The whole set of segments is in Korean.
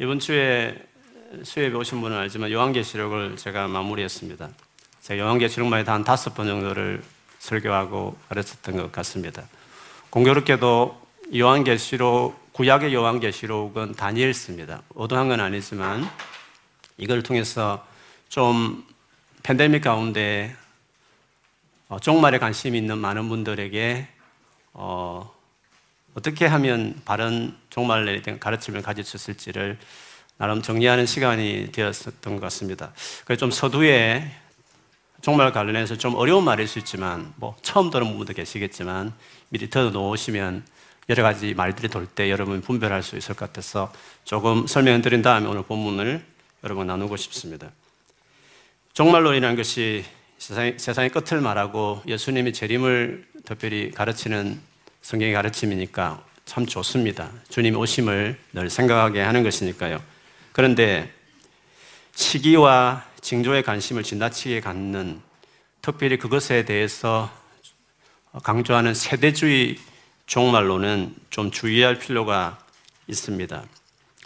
이번 주에 수협에 오신 분은 알지만 요한계시록을 제가 마무리했습니다. 제가 요한계시록만 해도 한 다섯 번 정도를 설교하고 가르쳤던 것 같습니다. 공교롭게도 요한계시록, 구약의 요한계시록은 다니엘스입니다. 의도한 건 아니지만 이걸 통해서 좀 팬데믹 가운데 어, 종말에 관심 있는 많은 분들에게 어, 떻게 하면 바른 종말에 대한 가르침을 가르쳤을지를 나름 정리하는 시간이 되었었던 것 같습니다. 그래서 좀 서두에 종말 관련해서 좀 어려운 말일 수 있지만 뭐 처음 들은 분도 계시겠지만 미리 들어 놓으시면 여러 가지 말들이 돌 때 여러분 분별할 수 있을 것 같아서 조금 설명을 드린 다음에 오늘 본문을 여러분 나누고 싶습니다. 종말론이라는 것이 세상, 세상의 끝을 말하고 예수님이 재림을 특별히 가르치는 성경의 가르침이니까 참 좋습니다. 주님 오심을 늘 생각하게 하는 것이니까요. 그런데 시기와 징조에 관심을 지나치게 갖는 특별히 그것에 대해서 강조하는 세대주의 종말론은 좀 주의할 필요가 있습니다.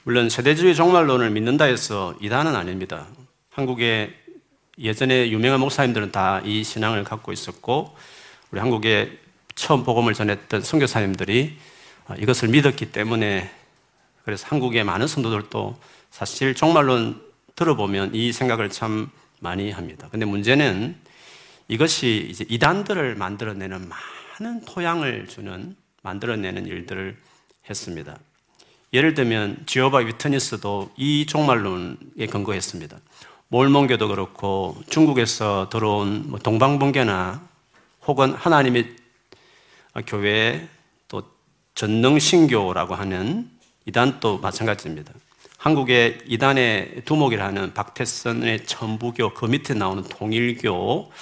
물론 세대주의 종말론을 믿는다 해서 이단은 아닙니다. 한국의 예전에 유명한 목사님들은 다 이 신앙을 갖고 있었고 우리 한국에 처음 복음을 전했던 선교사님들이 이것을 믿었기 때문에 그래서 한국의 많은 성도들도 사실 종말론 들어보면 이 생각을 참 많이 합니다. 근데 문제는 이것이 이제 이단들을 만들어내는 많은 토양을 주는 만들어내는 일들을 했습니다. 예를 들면 지오바 위트니스도 이 종말론에 근거했습니다. 몰몬교도 그렇고 중국에서 들어온 뭐 동방번개나 혹은 하나님의 교회 또 전능신교라고 하는 이단도 마찬가지입니다. 한국의 이단의 두목이라는 박태선의 천부교 그 밑에 나오는 통일교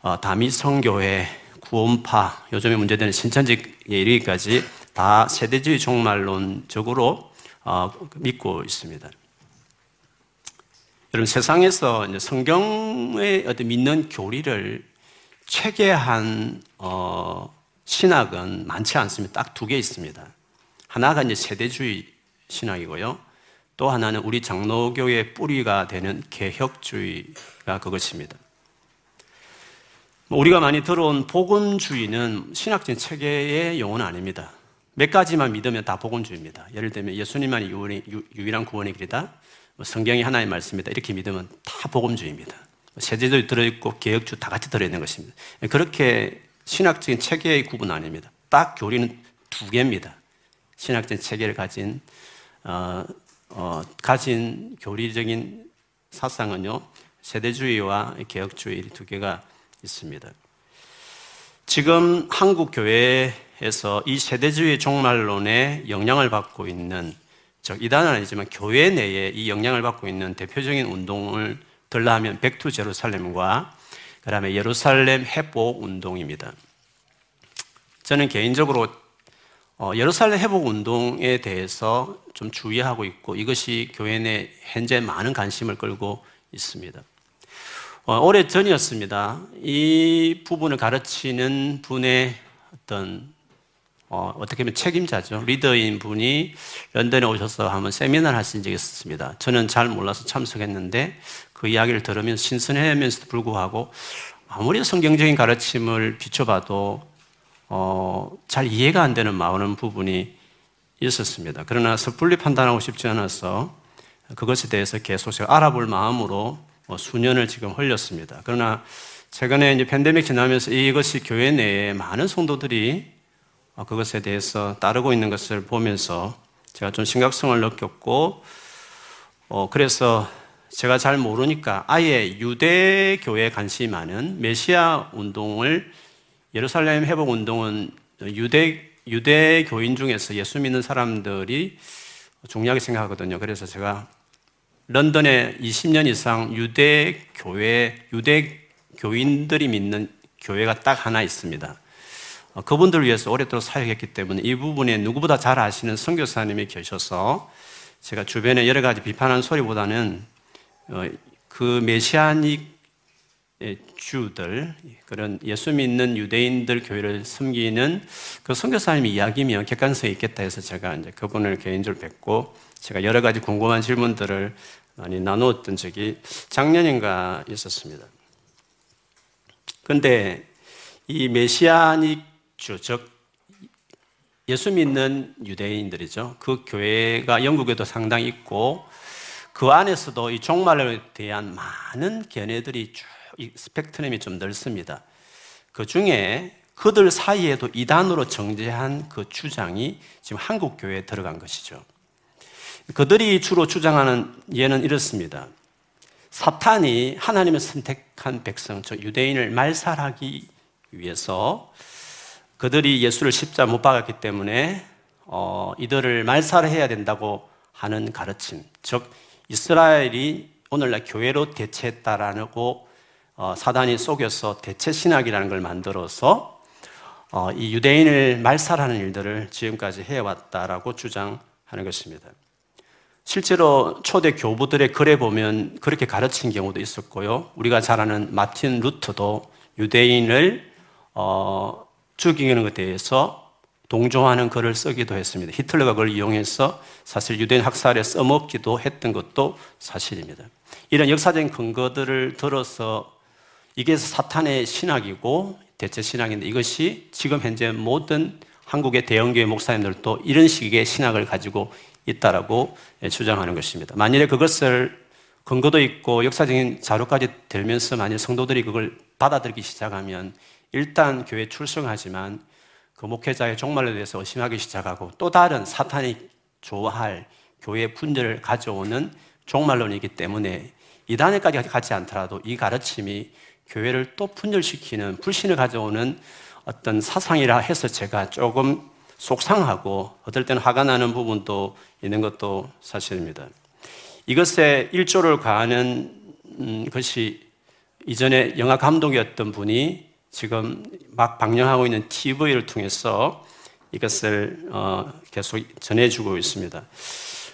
어, 다미성교회 구원파 요즘에 문제되는 신천지에 이르기까지 다 세대주의 종말론적으로 어, 믿고 있습니다. 여러분 세상에서 성경의 어떤 믿는 교리를 체계한 어, 신학은 많지 않습니다. 딱 두 개 있습니다. 하나가 이제 세대주의 신학이고요. 또 하나는 우리 장로교의 뿌리가 되는 개혁주의가 그것입니다. 뭐 우리가 많이 들어온 복음주의는 신학적인 체계의 용어는 아닙니다. 몇 가지만 믿으면 다 복음주의입니다. 예를 들면 예수님만이 유일한 구원의 길이다. 뭐 성경이 하나의 말씀이다. 이렇게 믿으면 다 복음주의입니다. 세제도 들어있고 개혁주 다 같이 들어있는 것입니다. 그렇게 신학적인 체계의 구분 아닙니다. 딱 교리는 두 개입니다. 신학적인 체계를 가진 어, 어, 가진 교리적인 사상은요 세대주의와 개혁주의 두 개가 있습니다. 지금 한국 교회에서 이 세대주의 종말론에 영향을 받고 있는 즉 이단은 아니지만 교회 내에 이 영향을 받고 있는 대표적인 운동을 들라하면 백투 제루살렘과 그 다음에 예루살렘 회복 운동입니다. 저는 개인적으로 어, 예루살렘 회복 운동에 대해서 좀 주의하고 있고 이것이 교회 내 현재 많은 관심을 끌고 있습니다. 어, 오래 전이었습니다. 이 부분을 가르치는 분의 어떤 어, 어떻게 보면 책임자죠. 리더인 분이 런던에 오셔서 한번 세미나를 하신 적이 있었습니다. 저는 잘 몰라서 참석했는데 그 이야기를 들으면 신선해하면서도 불구하고 아무리 성경적인 가르침을 비춰봐도 어, 잘 이해가 안 되는 많은 부분이 있었습니다. 그러나 섣불리 판단하고 싶지 않아서 그것에 대해서 계속 제가 알아볼 마음으로 뭐 수년을 지금 흘렸습니다. 그러나 최근에 이제 팬데믹 지나면서 이것이 교회 내에 많은 성도들이 그것에 대해서 따르고 있는 것을 보면서 제가 좀 심각성을 느꼈고, 어, 그래서 제가 잘 모르니까 아예 유대교에 관심이 많은 메시아 운동을 예루살렘 회복 운동은 유대 유대 교인 중에서 예수 믿는 사람들이 중요하게 생각하거든요. 그래서 제가 런던에 20년 이상 유대 교회 유대 교인들이 믿는 교회가 딱 하나 있습니다. 어, 그분들을 위해서 오랫동안 사역했기 때문에 이 부분에 누구보다 잘 아시는 선교사님이 계셔서 제가 주변에 여러 가지 비판하는 소리보다는 어, 그 메시아닉 주들 그런 예수 믿는 유대인들 교회를 섬기는 그 선교사님 이야기면 객관성이 있겠다 해서 제가 이제 그분을 개인적으로 뵙고 제가 여러 가지 궁금한 질문들을 많이 나누었던 적이 작년인가 있었습니다. 근데 이 메시아닉 주, 즉 예수 믿는 유대인들이죠. 그 교회가 영국에도 상당히 있고 그 안에서도 이 종말에 대한 많은 견해들이 쭉 스펙트럼이 좀 넓습니다. 그 중에 그들 사이에도 이단으로 정제한 그 주장이 지금 한국 교회에 들어간 것이죠. 그들이 주로 주장하는 예는 이렇습니다. 사탄이 하나님의 선택한 백성, 즉 유대인을 말살하기 위해서 그들이 예수를 십자 못 박았기 때문에 어, 이들을 말살해야 된다고 하는 가르침, 즉 이스라엘이 오늘날 교회로 대체했다라고 어, 사단이 속여서 대체 신학이라는 걸 만들어서 어, 이 유대인을 말살하는 일들을 지금까지 해왔다라고 주장하는 것입니다. 실제로 초대 교부들의 글에 보면 그렇게 가르친 경우도 있었고요. 우리가 잘 아는 마틴 루터도 유대인을 어, 죽이는 것에 대해서 동조하는 글을 쓰기도 했습니다. 히틀러가 그걸 이용해서 사실 유대인 학살에 써먹기도 했던 것도 사실입니다. 이런 역사적인 근거들을 들어서 이게 사탄의 신학이고 대체 신학인데 이것이 지금 현재 모든 한국의 대형교회 목사님들도 이런 식의 신학을 가지고 있다라고 주장하는 것입니다. 만일에 그것을 근거도 있고 역사적인 자료까지 들면서 만일 성도들이 그걸 받아들이기 시작하면 일단 교회 출석하지만 그 목회자의 종말에 대해서 의심하기 시작하고 또 다른 사탄이 좋아할 교회 분열을 가져오는 종말론이기 때문에 이단에까지 가지 않더라도 이 가르침이 교회를 또 분열시키는 불신을 가져오는 어떤 사상이라 해서 제가 조금 속상하고 어떨 때는 화가 나는 부분도 있는 것도 사실입니다. 이것에 일조를 가하는 음, 것이 이전에 영화 감독이었던 분이 지금 막 방영하고 있는 TV를 통해서 이것을 어, 계속 전해주고 있습니다.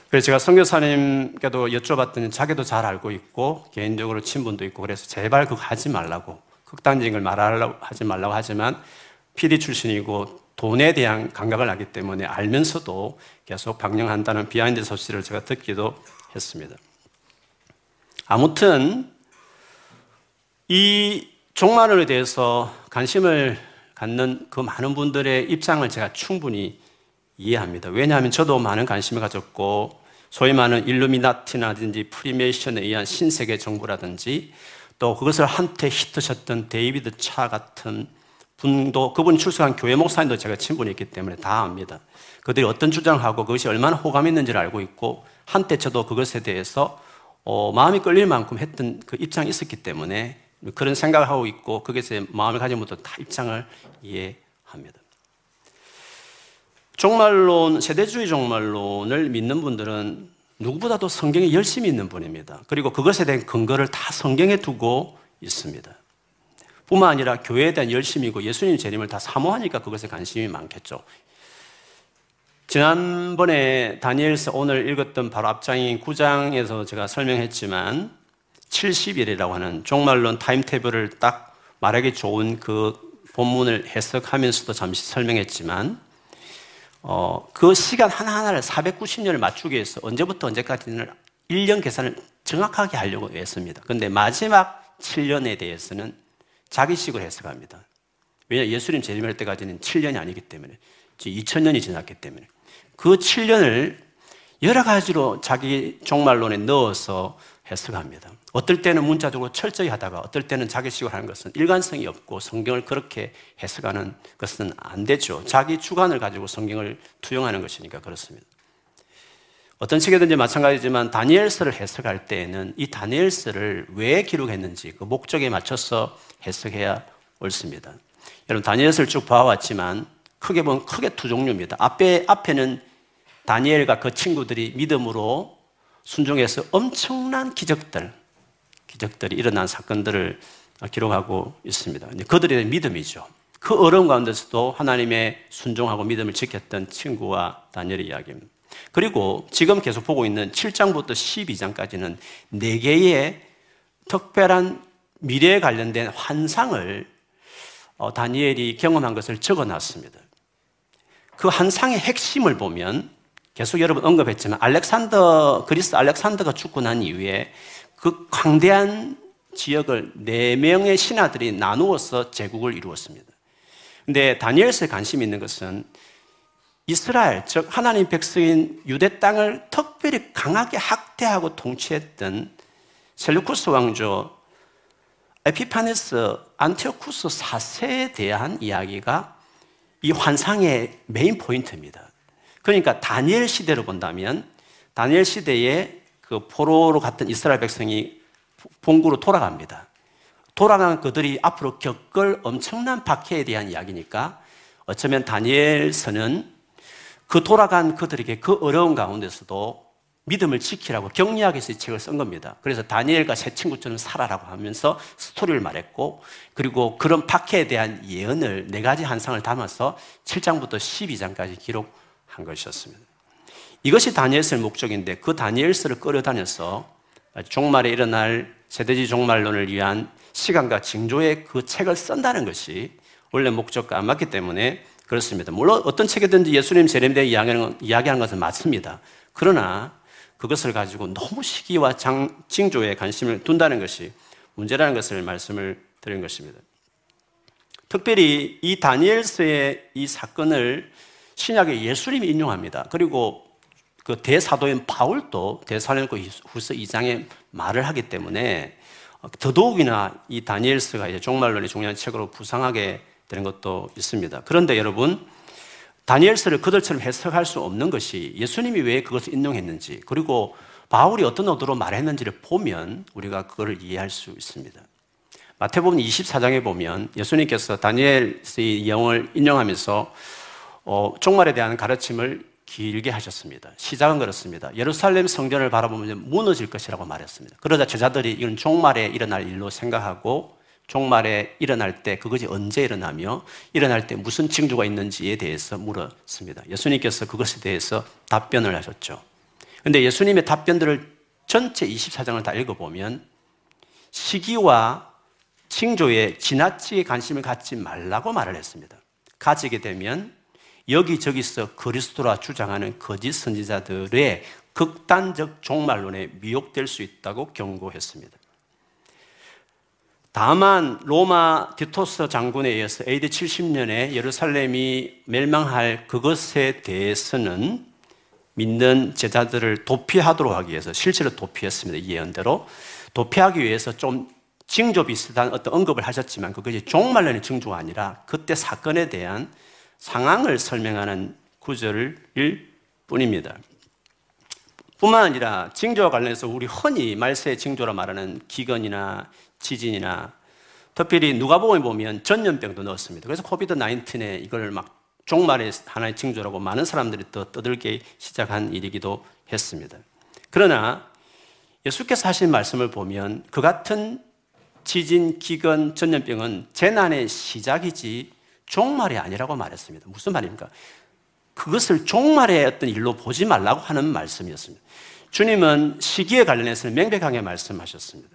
그래서 제가 선교사님께도 여쭤봤더니 자기도 잘 알고 있고 개인적으로 친분도 있고 그래서 제발 그거 하지 말라고 극단적인 걸 말하려고 하지 말라고 하지만 PD 출신이고 돈에 대한 감각을 하기 때문에 알면서도 계속 방영한다는 behind 소식을 제가 듣기도 했습니다. 아무튼 이 종말론에 대해서 관심을 갖는 그 많은 분들의 입장을 제가 충분히 이해합니다. 왜냐하면 저도 많은 관심을 가졌고 소위 말하는 일루미나티라든지 프리메이슨에 의한 신세계 정부라든지 또 그것을 한때 히트셨던 데이비드 차 같은 분도 그분 출석한 교회 목사님도 제가 친분이 있기 때문에 다 압니다. 그들이 어떤 주장하고 그것이 얼마나 호감 있는지를 알고 있고 한때 저도 그것에 대해서 어, 마음이 끌릴 만큼 했던 그 입장이 있었기 때문에 그런 생각을 하고 있고 거기서 마음을 가진 분들 다 입장을 이해합니다. 종말론, 세대주의 종말론을 믿는 분들은 누구보다도 성경에 열심히 있는 분입니다. 그리고 그것에 대한 근거를 다 성경에 두고 있습니다. 뿐만 아니라 교회에 대한 열심이고 예수님 재림을 다 사모하니까 그것에 관심이 많겠죠. 지난번에 다니엘서 오늘 읽었던 바로 앞장인 9장에서 제가 설명했지만 70일이라고 하는 종말론 타임테이블을 딱 말하기 좋은 그 본문을 해석하면서도 잠시 설명했지만 어, 그 시간 하나하나를 490년을 맞추기 위해서 언제부터 언제까지는 1년 계산을 정확하게 하려고 했습니다. 그런데 마지막 7년에 대해서는 자기식으로 해석합니다. 왜냐 예수님 재림할 때까지는 7년이 아니기 때문에 2000년이 지났기 때문에 그 7년을 여러 가지로 자기 종말론에 넣어서 해석합니다. 어떨 때는 문자적으로 철저히 하다가 어떨 때는 자기식으로 하는 것은 일관성이 없고 성경을 그렇게 해석하는 것은 안 되죠. 자기 주관을 가지고 성경을 투영하는 것이니까 그렇습니다. 어떤 책이든지 마찬가지지만 다니엘서를 해석할 때에는 이 다니엘서를 왜 기록했는지 그 목적에 맞춰서 해석해야 옳습니다. 여러분 다니엘서를 쭉 봐왔지만 크게 보면 크게 두 종류입니다. 앞에 앞에는 다니엘과 그 친구들이 믿음으로 순종해서 엄청난 기적들, 기적들이 일어난 사건들을 기록하고 있습니다. 그들의 믿음이죠. 그 어려운 가운데서도 하나님의 순종하고 믿음을 지켰던 친구와 다니엘의 이야기입니다. 그리고 지금 계속 보고 있는 7장부터 12장까지는 4개의 특별한 미래에 관련된 환상을 어, 다니엘이 경험한 것을 적어 놨습니다. 그 환상의 핵심을 보면 계속 여러분 언급했지만 알렉산더 그리스 알렉산더가 죽고 난 이후에 그 광대한 지역을 네 명의 신하들이 나누어서 제국을 이루었습니다. 근데 다니엘서에 관심 있는 것은 이스라엘, 즉 하나님 백성인 유대 땅을 특별히 강하게 학대하고 통치했던 셀루쿠스 왕조 에피파네스 안티오쿠스 4세에 대한 이야기가 이 환상의 main point입니다. 그러니까 다니엘 시대로 본다면 다니엘 시대에 그 포로로 갔던 이스라엘 백성이 본구로 돌아갑니다. 돌아간 그들이 앞으로 겪을 엄청난 박해에 대한 이야기니까 어쩌면 다니엘서는 그 돌아간 그들에게 그 어려운 가운데서도 믿음을 지키라고 격려하기 위해서 이 책을 쓴 겁니다. 그래서 다니엘과 새 친구처럼 살아라고 하면서 스토리를 말했고, 그리고 그런 박해에 대한 예언을 네 가지 한상을 담아서 7장부터 12장까지 기록 한 것이었습니다. 이것이 다니엘서의 목적인데 그 다니엘서를 끌어다녀서 종말에 일어날 세대지 종말론을 위한 시간과 징조의 그 책을 쓴다는 것이 원래 목적과 안 맞기 때문에 그렇습니다. 물론 어떤 책이든지 예수님 재림대 이야기하는, 것은 맞습니다. 그러나 그것을 가지고 너무 시기와 장, 징조에 관심을 둔다는 것이 문제라는 것을 말씀을 드린 것입니다. 특별히 이 다니엘서의 이 사건을 신약의 예수님이 인용합니다. 그리고 그 대사도인 바울도 대사로니까 후서 2장에 말을 하기 때문에 더더욱이나 이 다니엘서가 이제 종말론의 중요한 책으로 부상하게 되는 것도 있습니다. 그런데 여러분, 다니엘서를 그들처럼 해석할 수 없는 것이 예수님이 왜 그것을 인용했는지, 그리고 바울이 어떤 의도로 말했는지를 보면 우리가 그걸 이해할 수 있습니다. 마태복음 24장에 보면 예수님께서 다니엘의 영을 인용하면서 어, 종말에 대한 가르침을 길게 하셨습니다. 시작은 그렇습니다. 예루살렘 성전을 바라보면 무너질 것이라고 말했습니다. 그러자 제자들이 이건 종말에 일어날 일로 생각하고 종말에 일어날 때 그것이 언제 일어나며 일어날 때 무슨 징조가 있는지에 대해서 물었습니다. 예수님께서 그것에 대해서 답변을 하셨죠. 근데 예수님의 답변들을 전체 24장을 다 읽어보면 시기와 징조에 지나치게 관심을 갖지 말라고 말을 했습니다. 가지게 되면 여기저기서 그리스도라 주장하는 거짓 선지자들의 극단적 종말론에 미혹될 수 있다고 경고했습니다. 다만 로마 디토스 장군에 의해서 AD 70년에 예루살렘이 멸망할 그것에 대해서는 믿는 제자들을 도피하도록 하기 위해서 실제로 도피했습니다. 예언대로 도피하기 위해서 좀 징조 비슷한 어떤 언급을 하셨지만 그것이 종말론의 징조가 아니라 그때 사건에 대한 상황을 설명하는 구절일 뿐입니다. 뿐만 아니라 징조와 관련해서 우리 흔히 말세의 징조라 말하는 기근이나 지진이나 특별히 누가복음에 보면 전염병도 넣었습니다. 그래서 코비드 19에 이걸 막 종말의 하나의 징조라고 많은 사람들이 또 떠들기 시작한 일이기도 했습니다. 그러나 예수께서 하신 말씀을 보면 그 같은 지진, 기근, 전염병은 재난의 시작이지 종말이 아니라고 말했습니다. 무슨 말입니까? 그것을 종말의 어떤 일로 보지 말라고 하는 말씀이었습니다. 주님은 시기에 관련해서는 명백하게 말씀하셨습니다.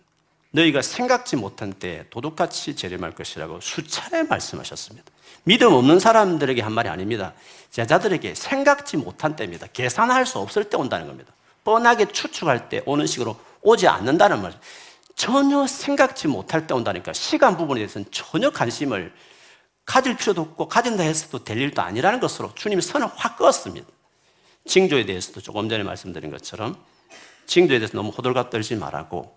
너희가 생각지 못한 때 도둑같이 재림할 것이라고 수차례 말씀하셨습니다. 믿음 없는 사람들에게 한 말이 아닙니다. 제자들에게 생각지 못한 때입니다. 계산할 수 없을 때 온다는 겁니다. 뻔하게 추측할 때 오는 식으로 오지 않는다는 말. 전혀 생각지 못할 때 온다니까 시간 부분에 대해서는 전혀 관심을 가질 필요도 없고 가진다 해서도 될 일도 아니라는 것으로 주님이 선을 확 그었습니다. 징조에 대해서도 조금 전에 말씀드린 것처럼 징조에 대해서 너무 호들갑 떨지 말라고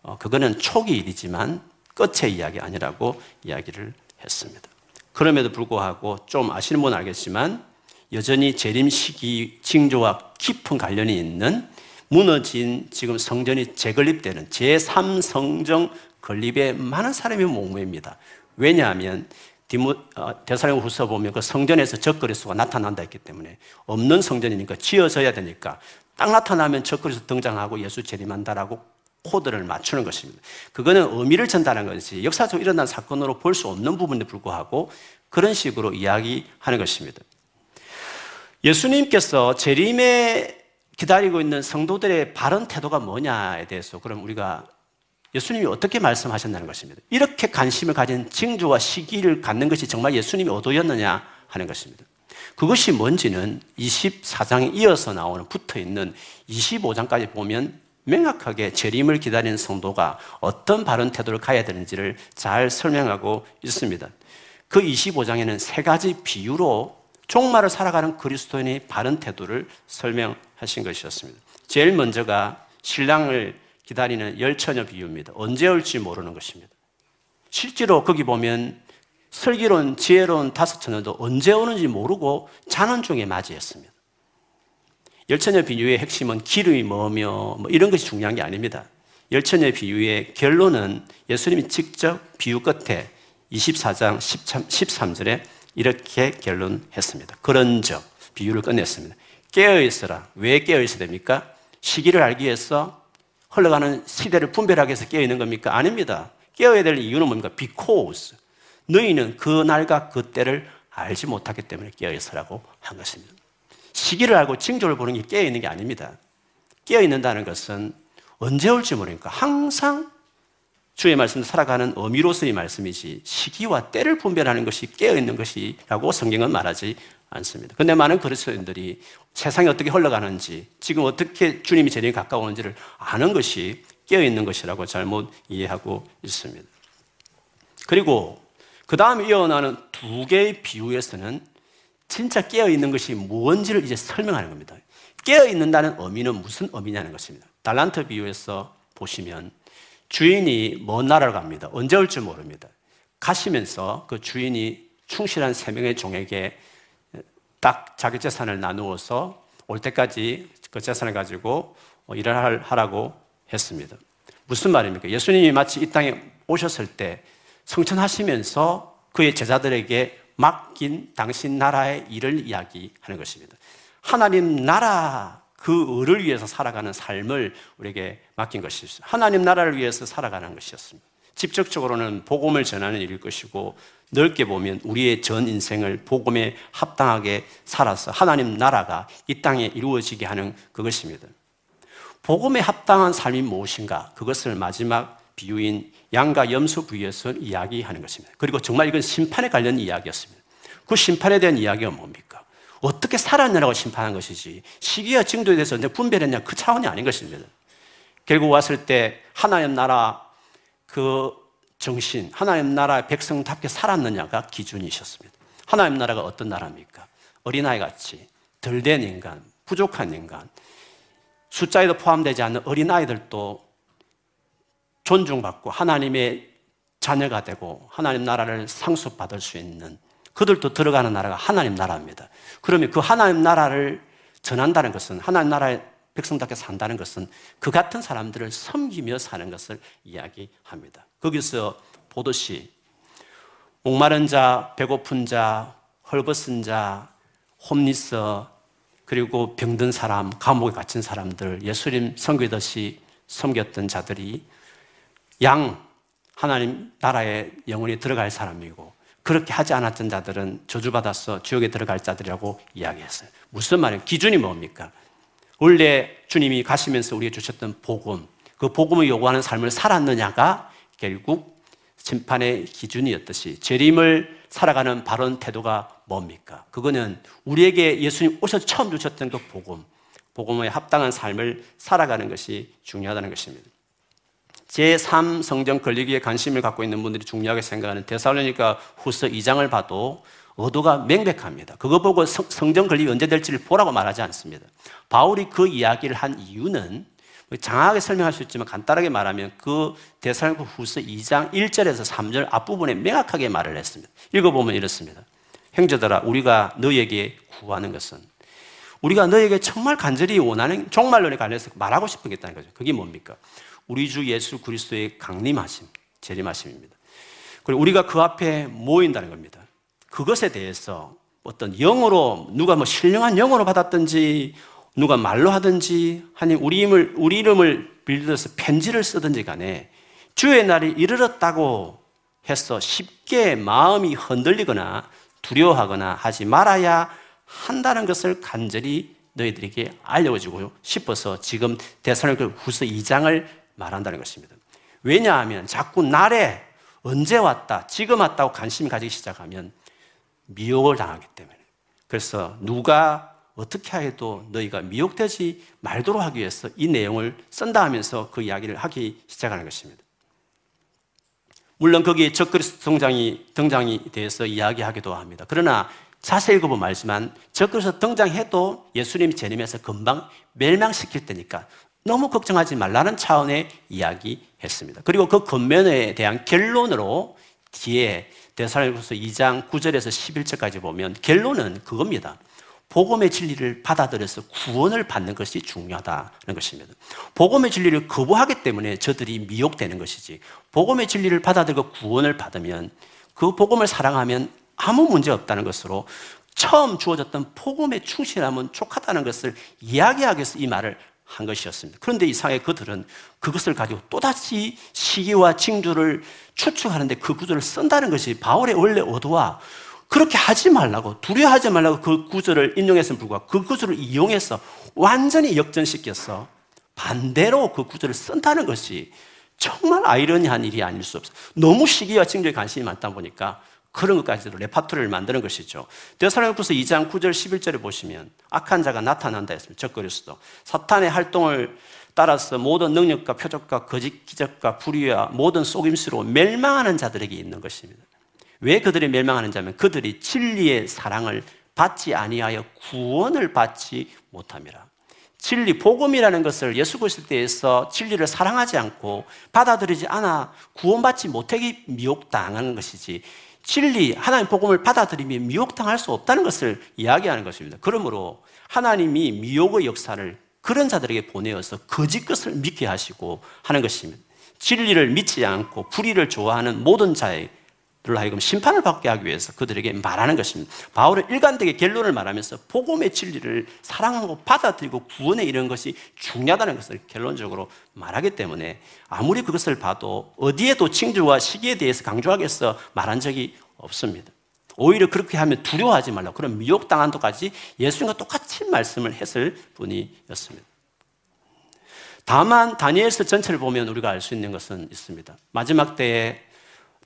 어, 그거는 초기 일이지만 끝의 이야기 아니라고 이야기를 했습니다. 그럼에도 불구하고 좀 아시는 분은 알겠지만 여전히 재림 시기 징조와 깊은 관련이 있는 무너진 지금 성전이 재건립되는 제3성정 건립에 많은 사람이 목매입니다. 왜냐하면 디모, 어, 대사령 후서 보면 그 성전에서 적그리스도가 나타난다 했기 때문에 없는 성전이니까 지어져야 되니까 딱 나타나면 적그리스도 등장하고 예수 재림한다라고 코드를 맞추는 것입니다. 그거는 의미를 전달하는 것이 역사적으로 일어난 사건으로 볼 수 없는 부분에 불구하고 그런 식으로 이야기하는 것입니다. 예수님께서 재림에 기다리고 있는 성도들의 바른 태도가 뭐냐에 대해서 그럼 우리가 예수님이 어떻게 말씀하셨다는 것입니다. 이렇게 관심을 가진 징조와 시기를 갖는 것이 정말 예수님이 어도였느냐 하는 것입니다. 그것이 뭔지는 24장에 이어서 나오는 붙어 있는 25장까지 보면 명확하게 재림을 기다리는 성도가 어떤 바른 태도를 가야 되는지를 잘 설명하고 있습니다. 그 25장에는 세 가지 비유로 종말을 살아가는 그리스도인의 바른 태도를 설명하신 것이었습니다. 제일 먼저가 신랑을 기다리는 열처녀 비유입니다. 언제 올지 모르는 것입니다. 실제로 거기 보면 슬기로운 지혜로운 다섯 처녀도 언제 오는지 모르고 자는 중에 맞이했습니다. 열처녀 비유의 핵심은 기름이 뭐며 뭐 이런 것이 중요한 게 아닙니다. 열처녀 비유의 결론은 예수님이 직접 비유 끝에 24장 13절에 이렇게 결론했습니다. 그런 적 비유를 끝냈습니다. 깨어 있어라. 왜 깨어 있어야 됩니까? 시기를 알기 위해서 흘러가는 시대를 분별하기 위해서 깨어 있는 겁니까? 아닙니다. 깨어야 될 이유는 뭡니까? because 너희는 그 날과 그 때를 알지 못하기 때문에 깨어 있으라고 한 것입니다. 시기를 알고 징조를 보는 게 깨어 있는 게 아닙니다. 깨어 있는다는 것은 언제 올지 모르니까 항상 주의 말씀 살아가는 의미로서의 말씀이지 시기와 때를 분별하는 것이 깨어 있는 것이라고 성경은 말하지 않습니다. 근데 많은 그리스도인들이 세상이 어떻게 흘러가는지 지금 어떻게 주님이 제일 가까우는지를 아는 것이 깨어 있는 것이라고 잘못 이해하고 있습니다. 그리고 그 다음에 이어나는 두 개의 비유에서는 진짜 깨어있는 것이 무엇인지를 이제 설명하는 겁니다. 깨어있는다는 의미는 무슨 의미냐는 것입니다. 달란트 비유에서 보시면 주인이 먼 나라를 갑니다. 언제 올지 모릅니다. 가시면서 그 주인이 충실한 세 명의 종에게 딱 자기 재산을 나누어서 올 때까지 그 재산을 가지고 일을 하라고 했습니다. 무슨 말입니까? 예수님이 마치 이 땅에 오셨을 때 성천하시면서 그의 제자들에게 맡긴 당신 나라의 일을 이야기하는 것입니다. 하나님 나라 그 을을 위해서 살아가는 삶을 우리에게 맡긴 것이었습니다. 하나님 나라를 위해서 살아가는 것이었습니다. 직접적으로는 복음을 전하는 일일 것이고 넓게 보면 우리의 전 인생을 복음에 합당하게 살아서 하나님 나라가 이 땅에 이루어지게 하는 그것입니다. 복음에 합당한 삶이 무엇인가? 그것을 마지막 비유인 양과 염소 부위에서 이야기하는 것입니다. 그리고 정말 이건 심판에 관련 이야기였습니다. 그 심판에 대한 이야기가 뭡니까? 어떻게 살았냐라고 심판한 것이지 시기와 징조에 대해서 분별했냐 그 차원이 아닌 것입니다. 결국 왔을 때 하나님 나라 그 정신, 하나님 나라의 백성답게 살았느냐가 기준이셨습니다. 하나님 나라가 어떤 나라입니까? 어린아이 같이 덜 된 인간, 부족한 인간, 숫자에도 포함되지 않는 어린아이들도 존중받고 하나님의 자녀가 되고 하나님 나라를 상속받을 수 있는 그들도 들어가는 나라가 하나님 나라입니다. 그러면 그 하나님 나라를 전한다는 것은 하나님 나라의 백성답게 산다는 것은 그 같은 사람들을 섬기며 사는 것을 이야기합니다. 거기서 보듯이 목마른 자, 배고픈 자, 헐벗은 자, 홈리스, 그리고 병든 사람, 감옥에 갇힌 사람들, 예수님 섬기듯이 섬겼던 자들이 양 하나님 나라에 영원히 들어갈 사람이고 그렇게 하지 않았던 자들은 저주받아서 지옥에 들어갈 자들이라고 이야기했어요. 무슨 말이에요? 기준이 뭡니까? 원래 주님이 가시면서 우리에게 주셨던 복음, 그 복음을 요구하는 삶을 살았느냐가 결국 심판의 기준이었듯이 재림을 살아가는 바른 태도가 뭡니까? 그거는 우리에게 예수님 오셔서 처음 주셨던 그 복음, 복음에 합당한 삶을 살아가는 것이 중요하다는 것입니다. 제3 성경 걸리기에 관심을 갖고 있는 분들이 중요하게 생각하는 데살로니가 후서 2장을 봐도 의도가 명백합니다. 그거 보고 성경 걸리기 언제 될지를 보라고 말하지 않습니다. 바울이 그 이야기를 한 이유는 장하게 설명할 수 있지만 간단하게 말하면 그 데살로니가 후서 2장 1절에서 3절 앞부분에 명확하게 말을 했습니다. 읽어보면 이렇습니다. 형제들아 우리가 너에게 구하는 것은 우리가 너에게 정말 간절히 원하는 종말론에 관해서 말하고 싶은 게 있다는 거죠. 그게 뭡니까? 우리 주 예수 그리스도의 강림하심, 재림하심입니다. 그리고 우리가 그 앞에 모인다는 겁니다. 그것에 대해서 어떤 영어로 누가 뭐 신령한 영어로 받았든지 누가 말로 하든지 아니면 우리 이름을 우리 이름을 빌려서 편지를 쓰든지 간에 주의 날이 이르렀다고 해서 쉽게 마음이 흔들리거나 두려워하거나 하지 말아야 한다는 것을 간절히 너희들에게 알려주고 싶어서 지금 대사로니 후서 2장을 말한다는 것입니다. 왜냐하면 자꾸 날에 언제 왔다, 지금 왔다고 관심이 가지기 시작하면 미혹을 당하기 때문에. 그래서 누가 어떻게 해도 너희가 미혹되지 말도록 하기 위해서 이 내용을 쓴다 하면서 그 이야기를 하기 시작하는 것입니다. 물론 거기에 적그리스도 등장이, 등장이 대해서 이야기하기도 합니다. 그러나 자세히 읽어보면 알지만 적그리스도 등장해도 예수님이 재림해서 금방 멸망시킬 테니까 너무 걱정하지 말라는 차원의 이야기했습니다. 그리고 그 겉면에 대한 결론으로 뒤에 대사로서 2장 9절에서 11절까지 보면 결론은 그겁니다. 복음의 진리를 받아들여서 구원을 받는 것이 중요하다는 것입니다. 복음의 진리를 거부하기 때문에 저들이 미혹되는 것이지. 복음의 진리를 받아들고 구원을 받으면 그 복음을 사랑하면 아무 문제 없다는 것으로 처음 주어졌던 복음에 충실하면 족하다는 것을 이야기하기 위해서 이 말을 한 것이었습니다. 그런데 이상하게 그들은 그것을 가지고 또다시 시기와 징조를 추측하는데 그 구절을 쓴다는 것이 바울의 원래 의도와 그렇게 하지 말라고 두려워하지 말라고 그 구절을 인용했음에 불구하고 그 구절을 이용해서 완전히 역전시켜서 반대로 그 구절을 쓴다는 것이 정말 아이러니한 일이 아닐 수 없어요. 너무 시기와 징조에 관심이 많다 보니까 그런 것까지도 레파토리를 만드는 것이죠. 데살로니서 2장 9절 11절에 보시면 악한 자가 나타난다 했습니다. 적그리스도. 사탄의 활동을 따라서 모든 능력과 표적과 거짓 기적과 불의와 모든 속임수로 멸망하는 자들에게 있는 것입니다. 왜 그들이 멸망하는 자면 그들이 진리의 사랑을 받지 아니하여 구원을 받지 못함이라. 진리, 복음이라는 것을 예수 그리스도 대해서 진리를 사랑하지 않고 받아들이지 않아 구원받지 못하기 미혹당하는 것이지 진리, 하나님 복음을 받아들이면 미혹당할 수 없다는 것을 이야기하는 것입니다. 그러므로 하나님이 미혹의 역사를 그런 자들에게 보내어서 거짓 것을 믿게 하시고 하는 것입니다. 진리를 믿지 않고 불의를 좋아하는 모든 자의 들로 하여금 심판을 받게 하기 위해서 그들에게 말하는 것입니다. 바울은 일관되게 결론을 말하면서 복음의 진리를 사랑하고 받아들이고 구원에 이르는 것이 중요하다는 것을 결론적으로 말하기 때문에 아무리 그것을 봐도 어디에도 칭조와 시기에 대해서 강조하겠어 말한 적이 없습니다. 오히려 그렇게 하면 두려워하지 말라. 그런 미혹당한 것까지 예수님과 똑같이 말씀을 했을 분이었습니다. 다만 다니엘서 전체를 보면 우리가 알 수 있는 것은 있습니다. 마지막 때에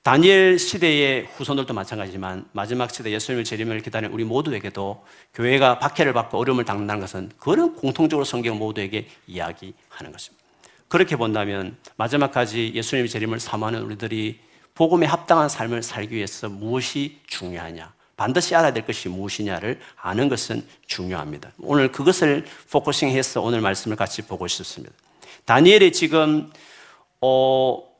다니엘 시대의 후손들도 마찬가지지만 마지막 시대 예수님의 재림을 기다리는 우리 모두에게도 교회가 박해를 받고 어려움을 당한다는 것은 그런 공통적으로 성경 모두에게 이야기하는 것입니다. 그렇게 본다면 마지막까지 예수님의 재림을 사모하는 우리들이 복음에 합당한 삶을 살기 위해서 무엇이 중요하냐? 반드시 알아야 될 것이 무엇이냐를 아는 것은 중요합니다. 오늘 그것을 포커싱해서 오늘 말씀을 같이 보고 싶습니다. 다니엘이 지금 어,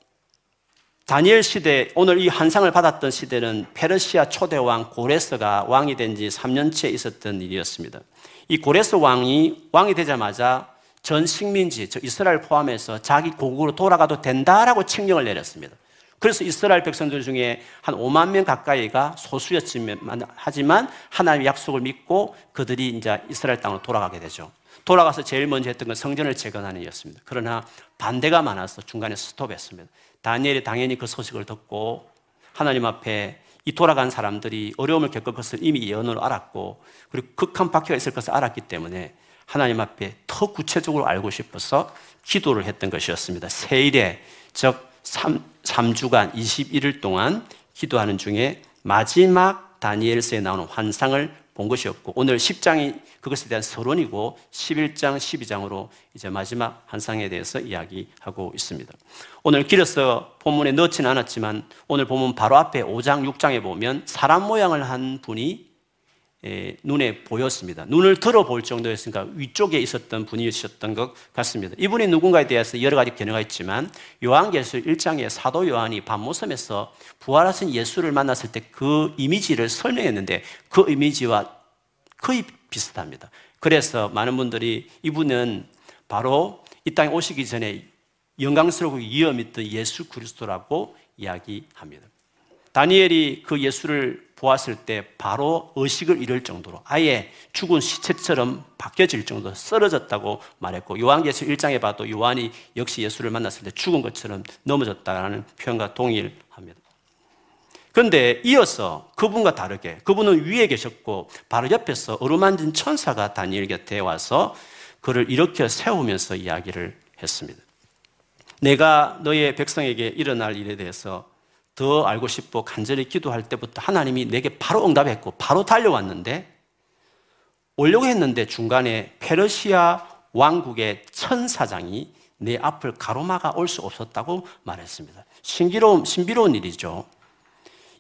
다니엘 시대, 오늘 이 환상을 받았던 시대는 페르시아 초대왕 고레스가 왕이 된 지 3년째 있었던 일이었습니다. 이 고레스 왕이 왕이 되자마자 전 식민지, 즉 이스라엘 포함해서 자기 고국으로 돌아가도 된다라고 칙령을 내렸습니다. 그래서 이스라엘 백성들 중에 한 5만 명 가까이가 소수였지만 하지만 하나님의 약속을 믿고 그들이 이제 이스라엘 땅으로 돌아가게 되죠. 돌아가서 제일 먼저 했던 건 성전을 재건하는 일이었습니다. 그러나 반대가 많아서 중간에 스톱했습니다. 다니엘이 당연히 그 소식을 듣고 하나님 앞에 이 돌아간 사람들이 어려움을 겪을 것을 이미 예언으로 알았고 그리고 극한 박해가 있을 것을 알았기 때문에 하나님 앞에 더 구체적으로 알고 싶어서 기도를 했던 것이었습니다. 세일에 즉 3, 3주간 21일 동안 기도하는 중에 마지막 다니엘서에 나오는 환상을 본 것이었고 오늘 10장이 그것에 대한 서론이고 11장, 12장으로 이제 마지막 한상에 대해서 이야기하고 있습니다. 오늘 길어서 본문에 넣지는 않았지만 오늘 보면 바로 앞에 5장, 6장에 보면 사람 모양을 한 분이 예, 눈에 보였습니다. 눈을 들어볼 정도였으니까 위쪽에 있었던 분이셨던 것 같습니다. 이분이 누군가에 대해서 여러 가지 견해가 있지만 요한계시록 1장에 사도 요한이 밤모섬에서 부활하신 예수를 만났을 때 그 이미지를 설명했는데 그 이미지와 거의 비슷합니다. 그래서 많은 분들이 이분은 바로 이 땅에 오시기 전에 영광스럽고 위험 있던 예수 그리스도라고 이야기합니다. 다니엘이 그 예수를 보았을 때 바로 의식을 잃을 정도로 아예 죽은 시체처럼 바뀌어질 정도로 쓰러졌다고 말했고 요한계시 1장에 봐도 요한이 역시 예수를 만났을 때 죽은 것처럼 넘어졌다는 표현과 동일합니다. 그런데 이어서 그분과 다르게 그분은 위에 계셨고 바로 옆에서 어루만진 천사가 다니엘 곁에 와서 그를 일으켜 세우면서 이야기를 했습니다. 내가 너의 백성에게 일어날 일에 대해서 더 알고 싶고 간절히 기도할 때부터 하나님이 내게 바로 응답했고 바로 달려왔는데 오려고 했는데 중간에 페르시아 왕국의 천사장이 내 앞을 가로막아 올 수 없었다고 말했습니다. 신기로운, 신비로운 일이죠.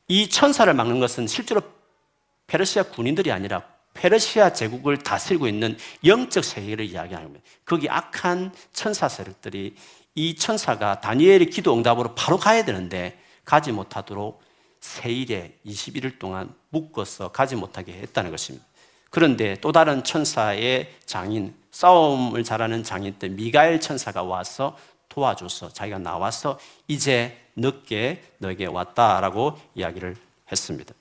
이 천사를 막는 것은 실제로 페르시아 군인들이 아니라 페르시아 제국을 다스리고 있는 영적 세계를 이야기하는 겁니다. 거기 악한 천사 세력들이 이 천사가 다니엘의 기도 응답으로 바로 가야 되는데 가지 못하도록 세일에 21일 동안 묶어서 가지 못하게 했다는 것입니다. 그런데 또 다른 천사의 장인, 싸움을 잘하는 장인 때 미가엘 천사가 와서 도와줘서 자기가 나와서 이제 늦게 너에게 왔다라고 이야기를 했습니다.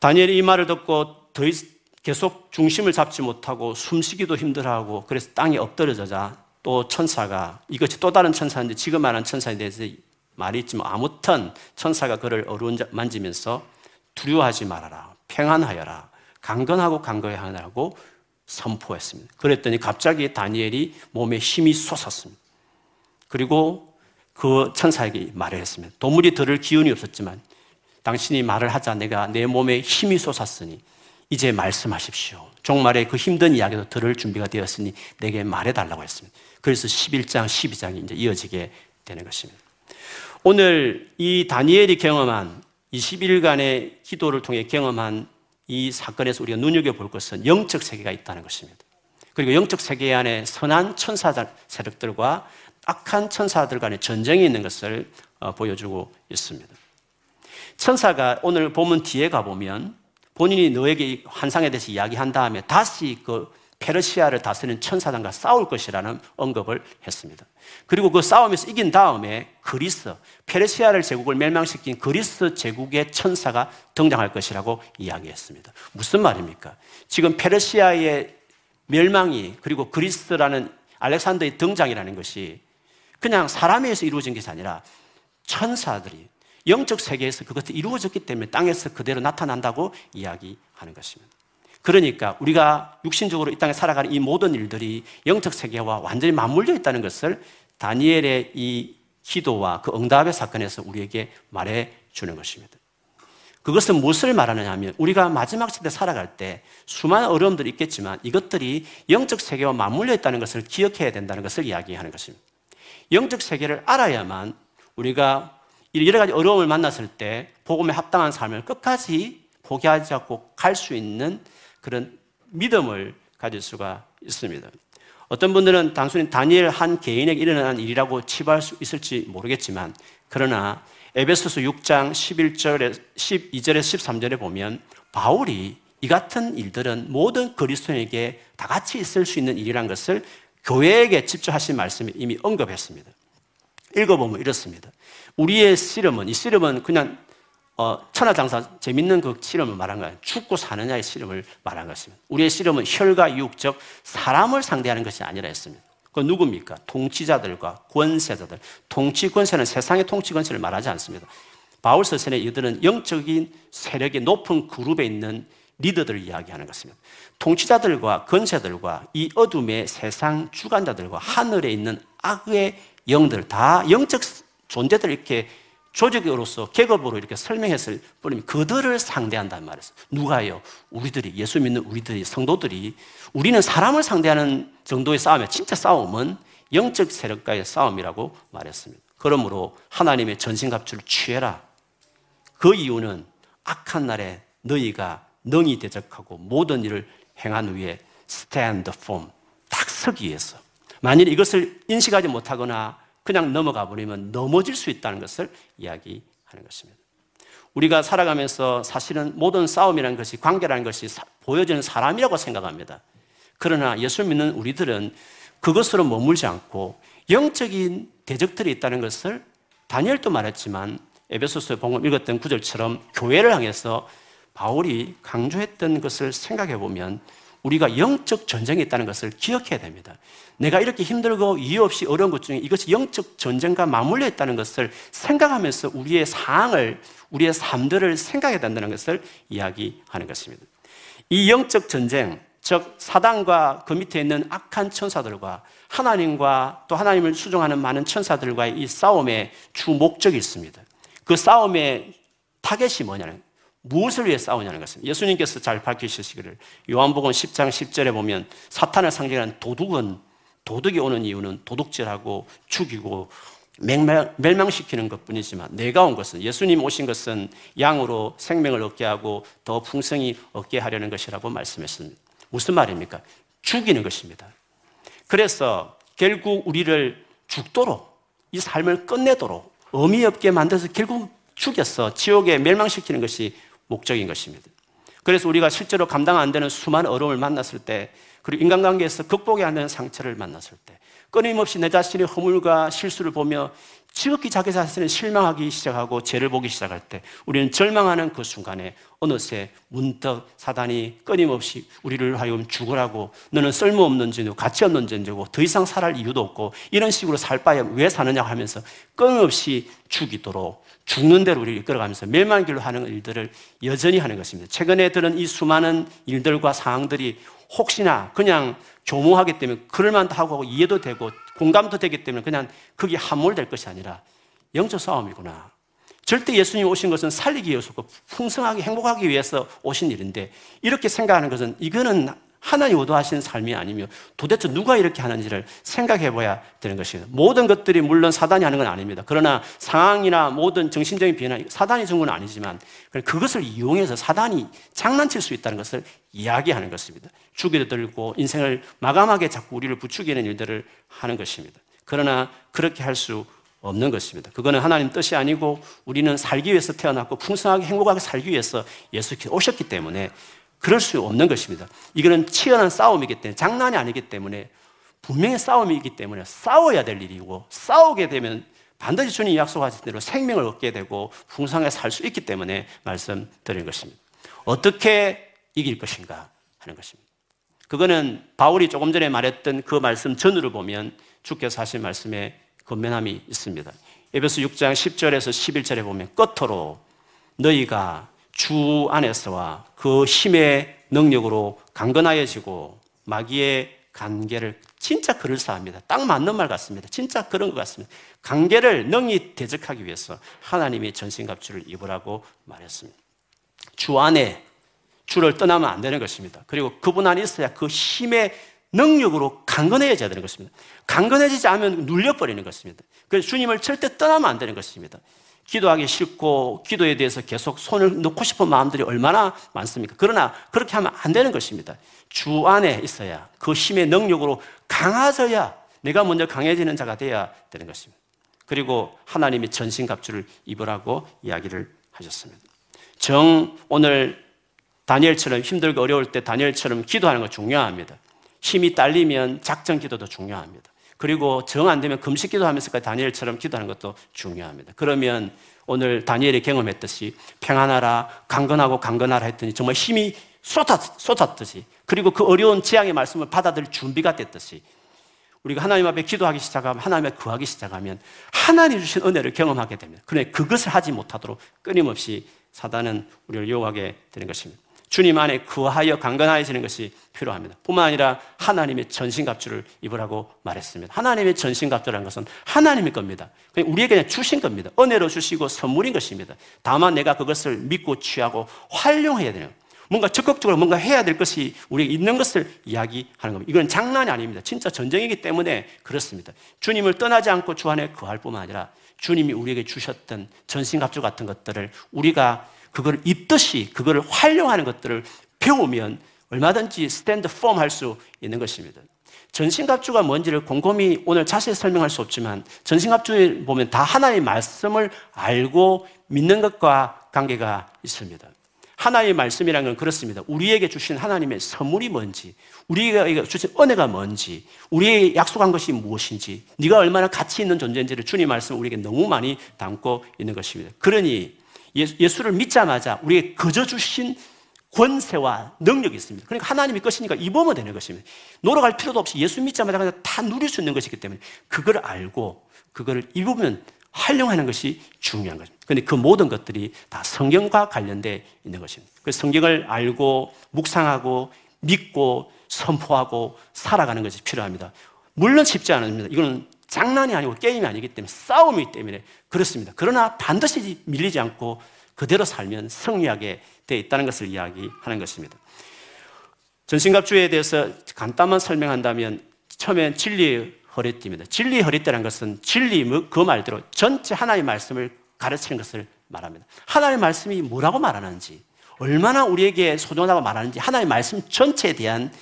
다니엘이 이 말을 듣고 더 계속 중심을 잡지 못하고 숨쉬기도 힘들어하고 그래서 땅에 엎드려져자 또 천사가 이것이 또 다른 천사인데 지금 말한 천사에 대해서 말이 있지만 아무튼 천사가 그를 어루만지면서 두려워하지 말아라 평안하여라 강건하고 강건해 하라고 선포했습니다. 그랬더니 갑자기 다니엘이 몸에 힘이 솟았습니다. 그리고 그 천사에게 말을 했습니다. 도무리 들을 기운이 없었지만 당신이 말을 하자 내가 내 몸에 힘이 솟았으니 이제 말씀하십시오. 종말에 그 힘든 이야기도 들을 준비가 되었으니 내게 말해달라고 했습니다. 그래서 11장, 12장이 이제 이어지게 되는 것입니다. 오늘 이 다니엘이 경험한 20일간의 기도를 통해 경험한 이 사건에서 우리가 눈여겨볼 것은 영적 세계가 있다는 것입니다. 그리고 영적 세계 안에 선한 천사 세력들과 악한 천사들 간의 전쟁이 있는 것을 어, 보여주고 있습니다. 천사가 오늘 보면 뒤에 가보면 본인이 너에게 환상에 대해서 이야기한 다음에 다시 그 페르시아를 다스리는 천사장과 싸울 것이라는 언급을 했습니다. 그리고 그 싸움에서 이긴 다음에 그리스, 페르시아를 제국을 멸망시킨 그리스 제국의 천사가 등장할 것이라고 이야기했습니다. 무슨 말입니까? 지금 페르시아의 멸망이 그리고 그리스라는 알렉산더의 등장이라는 것이 그냥 사람에 서 이루어진 것이 아니라 천사들이 영적 세계에서 그것이 이루어졌기 때문에 땅에서 그대로 나타난다고 이야기하는 것입니다. 그러니까 우리가 육신적으로 이 땅에 살아가는 이 모든 일들이 영적 세계와 완전히 맞물려 있다는 것을 다니엘의 이 기도와 그 응답의 사건에서 우리에게 말해 주는 것입니다. 그것은 무엇을 말하느냐 하면 우리가 마지막 시대 살아갈 때 수많은 어려움들이 있겠지만 이것들이 영적 세계와 맞물려 있다는 것을 기억해야 된다는 것을 이야기하는 것입니다. 영적 세계를 알아야만 우리가 여러 가지 어려움을 만났을 때 복음에 합당한 삶을 끝까지 포기하지 않고 갈 수 있는 그런 믿음을 가질 수가 있습니다. 어떤 분들은 단순히 다니엘 한 개인에게 일어난 일이라고 치부할 수 있을지 모르겠지만 그러나 에베소서 6장 11절에 12절에 13절에 보면 바울이 이 같은 일들은 모든 그리스도인에게 다 같이 있을 수 있는 일이란 것을 교회에게 직접 하신 말씀에 이미 언급했습니다. 읽어보면 이렇습니다. 우리의 씨름은, 이 씨름은 그냥 어, 천하장사 재밌는 그 씨름을 말한 거예요. 죽고 사느냐의 씨름을 말한 것입니다. 우리의 씨름은 혈과 육, 즉 사람을 상대하는 것이 아니라 했습니다. 그 누굽니까? 통치자들과 권세자들. 통치 권세는 세상의 통치 권세를 말하지 않습니다. 바울 서신에 이들은 영적인 세력의 높은 그룹에 있는 리더들을 이야기하는 것입니다. 통치자들과 권세들과 이 어둠의 세상 주관자들과 하늘에 있는 악의 영들 다 영적 존재들 이렇게 조직으로서 계급으로 이렇게 설명했을 뿐이면 그들을 상대한단 말이에요. 누가요? 우리들이 예수 믿는 우리들이 성도들이 우리는 사람을 상대하는 정도의 싸움에 진짜 싸움은 영적 세력과의 싸움이라고 말했습니다. 그러므로 하나님의 전신갑주를 취해라. 그 이유는 악한 날에 너희가 능히 대적하고 모든 일을 행한 후에 stand firm 딱 서기 위해서 만일 이것을 인식하지 못하거나 그냥 넘어가 버리면 넘어질 수 있다는 것을 이야기하는 것입니다. 우리가 살아가면서 사실은 모든 싸움이라는 것이 관계라는 것이 보여지는 사람이라고 생각합니다. 그러나 예수 믿는 우리들은 그것으로 머물지 않고 영적인 대적들이 있다는 것을 다니엘도 말했지만 에베소서에 방금 읽었던 구절처럼 교회를 향해서 바울이 강조했던 것을 생각해 보면 우리가 영적 전쟁이 있다는 것을 기억해야 됩니다. 내가 이렇게 힘들고 이유 없이 어려운 것 중에 이것이 영적 전쟁과 맞물려 있다는 것을 생각하면서 우리의 상황을, 우리의 삶들을 생각해야 된다는 것을 이야기하는 것입니다. 이 영적 전쟁, 즉 사단과 그 밑에 있는 악한 천사들과 하나님과 또 하나님을 수종하는 많은 천사들과의 이 싸움의 주 목적이 있습니다. 그 싸움의 타겟이 뭐냐는 무엇을 위해 싸우냐는 것입니다. 예수님께서 잘 밝히시기를 요한복음 10장 10절에 보면 사탄을 상징하는 도둑은 도둑이 오는 이유는 도둑질하고 죽이고 멸망 시키는 것 뿐이지만 내가 온 것은 예수님 오신 것은 양으로 생명을 얻게 하고 더 풍성히 얻게 하려는 것이라고 말씀했습니다. 무슨 말입니까? 죽이는 것입니다. 그래서 결국 우리를 죽도록 이 삶을 끝내도록 의미 없게 만들어서 결국 죽였어. 지옥에 멸망시키는 것이 목적인 것입니다. 그래서 우리가 실제로 감당 안 되는 수많은 어려움을 만났을 때, 그리고 인간관계에서 극복이 안 되는 상처를 만났을 때, 끊임없이 내 자신의 허물과 실수를 보며 지극히 자기 자신을 실망하기 시작하고 죄를 보기 시작할 때 우리는 절망하는 그 순간에 어느새 문득 사단이 끊임없이 우리를 하여금 죽으라고 너는 쓸모없는 죄고 가치 없는 죄고 더 이상 살할 이유도 없고 이런 식으로 살 바에 왜 사느냐 하면서 끊임없이 죽이도록 죽는 대로 우리를 이끌어가면서 멸망 길로 하는 일들을 여전히 하는 것입니다. 최근에 들은 이 수많은 일들과 상황들이 혹시나 그냥 교모하기 때문에 그럴만도 하고 이해도 되고 공감도 되기 때문에 그냥 그게 함몰될 것이 아니라 영적 싸움이구나. 절대 예수님 오신 것은 살리기 위해서고 풍성하게 행복하기 위해서 오신 일인데 이렇게 생각하는 것은 이거는 하나님 의도하신 삶이 아니며 도대체 누가 이렇게 하는지를 생각해 봐야 되는 것입니다. 모든 것들이 물론 사단이 하는 건 아닙니다. 그러나 상황이나 모든 정신적인 변화, 사단이 준 건 아니지만 그것을 이용해서 사단이 장난칠 수 있다는 것을 이야기하는 것입니다. 죽이려 들고 인생을 마감하게 자꾸 우리를 부추기는 일들을 하는 것입니다. 그러나 그렇게 할 수 없는 것입니다. 그거는 하나님 뜻이 아니고 우리는 살기 위해서 태어났고 풍성하게 행복하게 살기 위해서 예수께서 오셨기 때문에 그럴 수 없는 것입니다. 이거는 치열한 싸움이기 때문에 장난이 아니기 때문에 분명히 싸움이기 때문에 싸워야 될 일이고 싸우게 되면 반드시 주님 약속하신 대로 생명을 얻게 되고 풍성하게 살 수 있기 때문에 말씀드린 것입니다. 어떻게 이길 것인가 하는 것입니다. 그거는 바울이 조금 전에 말했던 그 말씀 전후를 보면 주께서 하신 말씀에 건면함이 있습니다. 에베소 6장 10절에서 11절에 보면 끝으로 너희가 주 안에서와 그 힘의 능력으로 강건하여지고 마귀의 관계를 진짜 그럴싸합니다. 딱 맞는 말 같습니다. 진짜 그런 것 같습니다. 관계를 능히 대적하기 위해서 하나님이 전신갑주를 입으라고 말했습니다. 주 안에 주를 떠나면 안 되는 것입니다. 그리고 그분 안에 있어야 그 힘의 능력으로 강건해져야 되는 것입니다. 강건해지지 않으면 눌려버리는 것입니다. 그래서 주님을 절대 떠나면 안 되는 것입니다. 기도하기 싫고 기도에 대해서 계속 손을 넣고 싶은 마음들이 얼마나 많습니까? 그러나 그렇게 하면 안 되는 것입니다. 주 안에 있어야 그 힘의 능력으로 강화져야 내가 먼저 강해지는 자가 되어야 되는 것입니다. 그리고 하나님이 전신갑주를 입으라고 이야기를 하셨습니다. 정 오늘 다니엘처럼 힘들고 어려울 때 다니엘처럼 기도하는 거 중요합니다. 힘이 딸리면 작전 기도도 중요합니다. 그리고 정 안 되면 금식 기도하면서까지 다니엘처럼 기도하는 것도 중요합니다. 그러면 오늘 다니엘이 경험했듯이 평안하라, 강건하고 강건하라 했더니 정말 힘이 쏟았, 쏟았듯이 그리고 그 어려운 재앙의 말씀을 받아들일 준비가 됐듯이 우리가 하나님 앞에 기도하기 시작하면 하나님 앞에 구하기 시작하면 하나님 주신 은혜를 경험하게 됩니다. 그런데 그것을 하지 못하도록 끊임없이 사단은 우리를 유혹하게 되는 것입니다. 주님 안에 구하여 강건하여지는 것이 필요합니다. 뿐만 아니라 하나님의 전신갑주를 입으라고 말했습니다. 하나님의 전신갑주라는 것은 하나님의 겁니다. 우리에게 그냥 주신 겁니다. 은혜로 주시고 선물인 것입니다. 다만 내가 그것을 믿고 취하고 활용해야 되는 뭔가 적극적으로 뭔가 해야 될 것이 우리에게 있는 것을 이야기하는 겁니다. 이건 장난이 아닙니다. 진짜 전쟁이기 때문에 그렇습니다. 주님을 떠나지 않고 주 안에 거할 뿐만 아니라 주님이 우리에게 주셨던 전신갑주 같은 것들을 우리가 그걸 입듯이 그거를 활용하는 것들을 배우면 얼마든지 스탠드 폼 할 수 있는 것입니다. 전신갑주가 뭔지를 곰곰이 오늘 자세히 설명할 수 없지만 전신갑주에 보면 다 하나님의 말씀을 알고 믿는 것과 관계가 있습니다. 하나님의 말씀이라는 건 그렇습니다. 우리에게 주신 하나님의 선물이 뭔지, 우리에게 주신 은혜가 뭔지, 우리에게 약속한 것이 무엇인지, 네가 얼마나 가치 있는 존재인지를 주님 말씀 우리에게 너무 많이 담고 있는 것입니다. 그러니 예수를 믿자마자 우리에게 거저 주신 권세와 능력이 있습니다. 그러니까 하나님이 것이니까 입으면 되는 것입니다. 노력할 필요도 없이 예수 믿자마자 그냥 다 누릴 수 있는 것이기 때문에 그걸 알고 그걸 입으면 활용하는 것이 중요한 거죠. 근데 그 모든 것들이 다 성경과 관련돼 있는 것입니다. 그 성경을 알고 묵상하고 믿고 선포하고 살아가는 것이 필요합니다. 물론 쉽지 않습니다. 이거는 장난이 아니고 게임이 아니기 때문에 싸움이기 때문에 그렇습니다. 그러나 반드시 밀리지 않고 그대로 살면 승리하게 되어 있다는 것을 이야기하는 것입니다. 전신갑주에 대해서 간단만 설명한다면 처음엔 진리의 허리띠입니다. 진리의 허리띠라는 것은 진리 뭐그 말대로 전체 하나의 말씀을 가르치는 것을 말합니다. 하나의 말씀이 뭐라고 말하는지, 얼마나 우리에게 소중하다고 말하는지 하나의 말씀 전체에 대한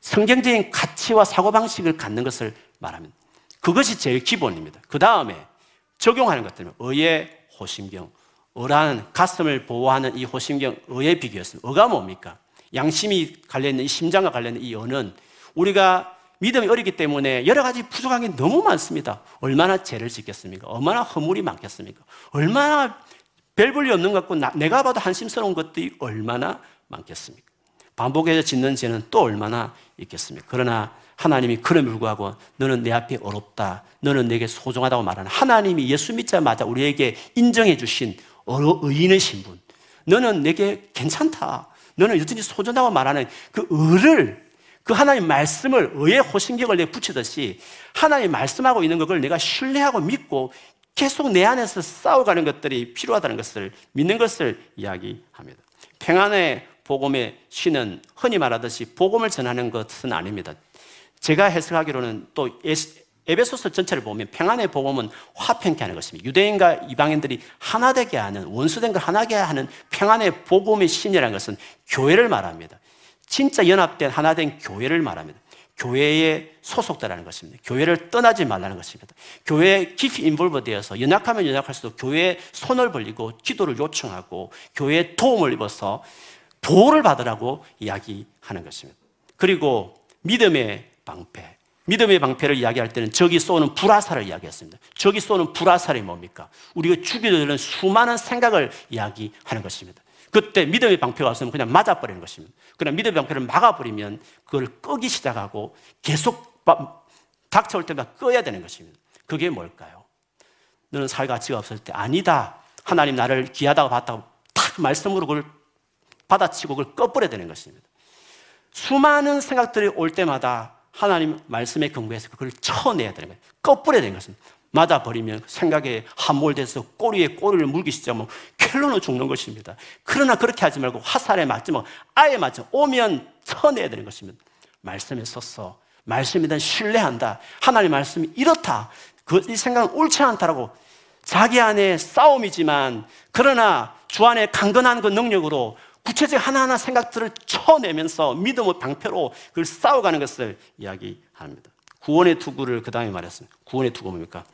성경적인 가치와 사고방식을 갖는 것을 말합니다. 그것이 제일 기본입니다. 그 다음에 적용하는 것들은 의의 호심경. 의라는 가슴을 보호하는 이 호심경, 의의 비교였습니다. 의가 뭡니까? 양심이 관련된 이 심장과 관련된 이 의는 우리가 믿음이 어리기 때문에 여러 가지 부족한 게 너무 많습니다. 얼마나 죄를 짓겠습니까? 얼마나 허물이 많겠습니까? 얼마나 별 볼일 없는 것 같고 나, 내가 봐도 한심스러운 것들이 얼마나 많겠습니까? 반복해서 짓는 죄는 또 얼마나 있겠습니까? 그러나 하나님이 그럼에 불구하고 너는 내 앞에 어렵다. 너는 내게 소중하다고 말하는 하나님이 예수 믿자마자 우리에게 인정해 주신 의인의 신분. 너는 내게 괜찮다. 너는 여전히 소중하다고 말하는 그 의를 그 하나님 말씀을 의의 호신경을 내 붙이듯이 하나님 말씀하고 있는 것을 내가 신뢰하고 믿고 계속 내 안에서 싸워가는 것들이 필요하다는 것을 믿는 것을 이야기합니다. 평안의 복음의 신은 흔히 말하듯이 복음을 전하는 것은 아닙니다. 제가 해석하기로는 또 에베소서 전체를 보면 평안의 복음은 화평케 하는 것입니다. 유대인과 이방인들이 하나 되게 하는 원수된 걸 하나게 하는 평안의 복음의 신이라는 것은 교회를 말합니다. 진짜 연합된 하나된 교회를 말합니다. 교회에 소속되라는 것입니다. 교회를 떠나지 말라는 것입니다. 교회에 깊이 인볼브 되어서 연약하면 연약할수록 교회에 손을 벌리고 기도를 요청하고 교회에 도움을 입어서 보호를 받으라고 이야기하는 것입니다. 그리고 믿음의 방패. 믿음의 방패를 이야기할 때는 적이 쏘는 불화살을 이야기했습니다. 적이 쏘는 불화살이 뭡니까? 우리가 죽이려는 수많은 생각을 이야기하는 것입니다. 그때 믿음의 방패가 없으면 그냥 맞아버리는 것입니다. 그냥 믿음의 방패를 막아버리면 그걸 끄기 시작하고 계속 닥쳐올 때마다 꺼야 되는 것입니다. 그게 뭘까요? 너는 살 가치가 없을 때 아니다. 하나님 나를 귀하다고 봤다고 탁 말씀으로 그걸 받아치고 그걸 꺼버려야 되는 것입니다. 수많은 생각들이 올 때마다 하나님 말씀에 근거해서 그걸 쳐내야 되는 거예요. 꺼버려야 되는 것입니다. 맞아버리면 생각에 함몰돼서 꼬리에 꼬리를 물기 시작하면 켈로는 죽는 것입니다. 그러나 그렇게 하지 말고 화살에 맞지 뭐 아예 맞죠. 오면 쳐내야 되는 것입니다. 말씀에 섰어. 말씀에 대한 신뢰한다. 하나님 말씀이 이렇다. 그, 이 생각은 옳지 않다라고 자기 안에 싸움이지만 그러나 주 안에 강건한 그 능력으로 구체적 하나하나 생각들을 쳐내면서 믿음의 방패로 그걸 싸워가는 것을 이야기합니다. 구원의 투구를 그 다음에 말했습니다. 구원의 투구 뭡니까?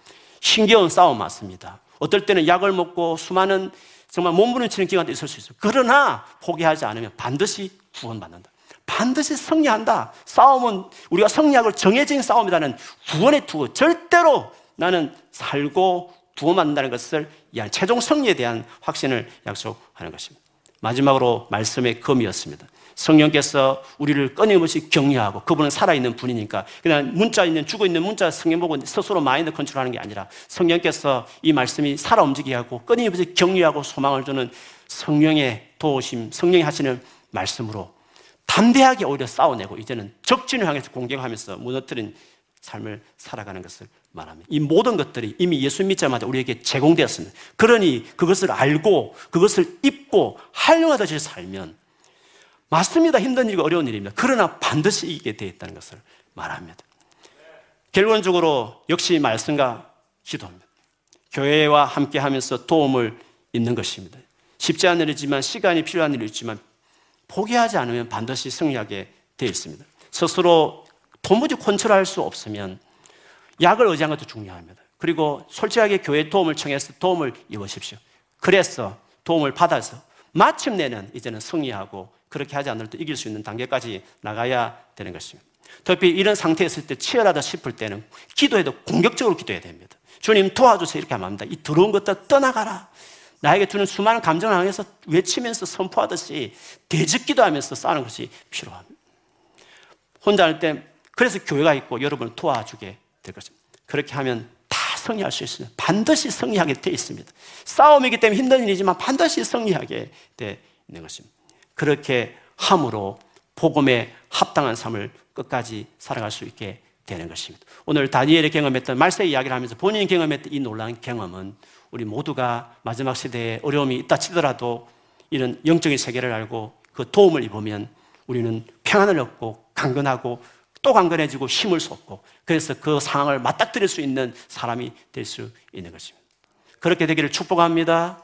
신기한 싸움 맞습니다. 어떨 때는 약을 먹고 수많은 정말 몸부림치는 기간도 있을 수 있어요. 그러나 포기하지 않으면 반드시 구원받는다. 반드시 승리한다. 싸움은 우리가 승리하고 정해진 싸움이라는 구원의 투구. 절대로 나는 살고 구원받는다는 것을 최종 승리에 대한 확신을 약속하는 것입니다. 마지막으로 말씀의 검이었습니다. 성령께서 우리를 끊임없이 격려하고 그분은 살아있는 분이니까 그냥 문자 있는 죽어 있는 문자 성경 보고 스스로 마인드 컨트롤하는 게 아니라 성령께서 이 말씀이 살아 움직이게 하고 끊임없이 격려하고 소망을 주는 성령의 도우심, 성령이 하시는 말씀으로 담대하게 오히려 싸워내고 이제는 적진을 향해서 공격하면서 무너뜨린 삶을 살아가는 것을 말합니다. 이 모든 것들이 이미 예수 믿자마자 우리에게 제공되었습니다. 그러니 그것을 알고 그것을 입고 활용하듯이 살면 맞습니다. 힘든 일과 어려운 일입니다. 그러나 반드시 이기게 되어 있다는 것을 말합니다. 결론적으로 역시 말씀과 기도입니다. 교회와 함께 하면서 도움을 잇는 것입니다. 쉽지 않은 일이지만 시간이 필요한 일이지만 포기하지 않으면 반드시 승리하게 되어 있습니다. 스스로 도무지 컨트롤할 수 없으면 약을 의지하는 것도 중요합니다. 그리고 솔직하게 교회 도움을 청해서 도움을 입으십시오. 그래서 도움을 받아서 마침내는 이제는 승리하고 그렇게 하지 않을도 이길 수 있는 단계까지 나가야 되는 것입니다. 특히 이런 상태에 있을 때 치열하다 싶을 때는 기도해도 공격적으로 기도해야 됩니다. 주님 도와주세요 이렇게 하면 합니다. 이 더러운 것들 떠나가라. 나에게 주는 수많은 감정을 향해서 외치면서 선포하듯이 대적 기도 하면서 싸는 것이 필요합니다. 혼자 할 때 그래서 교회가 있고 여러분을 도와주게 될 것입니다. 그렇게 하면 다 승리할 수 있습니다. 반드시 승리하게 되어 있습니다. 싸움이기 때문에 힘든 일이지만 반드시 승리하게 되어 있는 것입니다. 그렇게 함으로 복음에 합당한 삶을 끝까지 살아갈 수 있게 되는 것입니다. 오늘 다니엘이 경험했던 말세 이야기를 하면서 본인이 경험했던 이 놀라운 경험은 우리 모두가 마지막 시대에 어려움이 있다 치더라도 이런 영적인 세계를 알고 그 도움을 입으면 우리는 평안을 얻고 강건하고 또 강건해지고 힘을 쏟고 그래서 그 상황을 맞닥뜨릴 수 있는 사람이 될 수 있는 것입니다. 그렇게 되기를 축복합니다.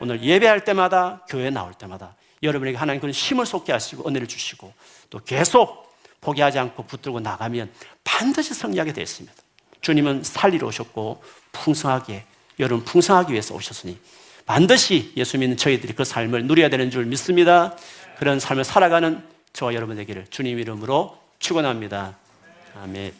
오늘 예배할 때마다 교회 나올 때마다 여러분에게 하나님 그런 힘을 쏟게 하시고 은혜를 주시고 또 계속 포기하지 않고 붙들고 나가면 반드시 승리하게 되어 있습니다. 주님은 살리러 오셨고 풍성하게 여러분 풍성하기 위해서 오셨으니 반드시 예수 믿는 저희들이 그 삶을 누려야 되는 줄 믿습니다. 그런 삶을 살아가는 저와 여러분 되기를 주님 이름으로 축원합니다. 아멘.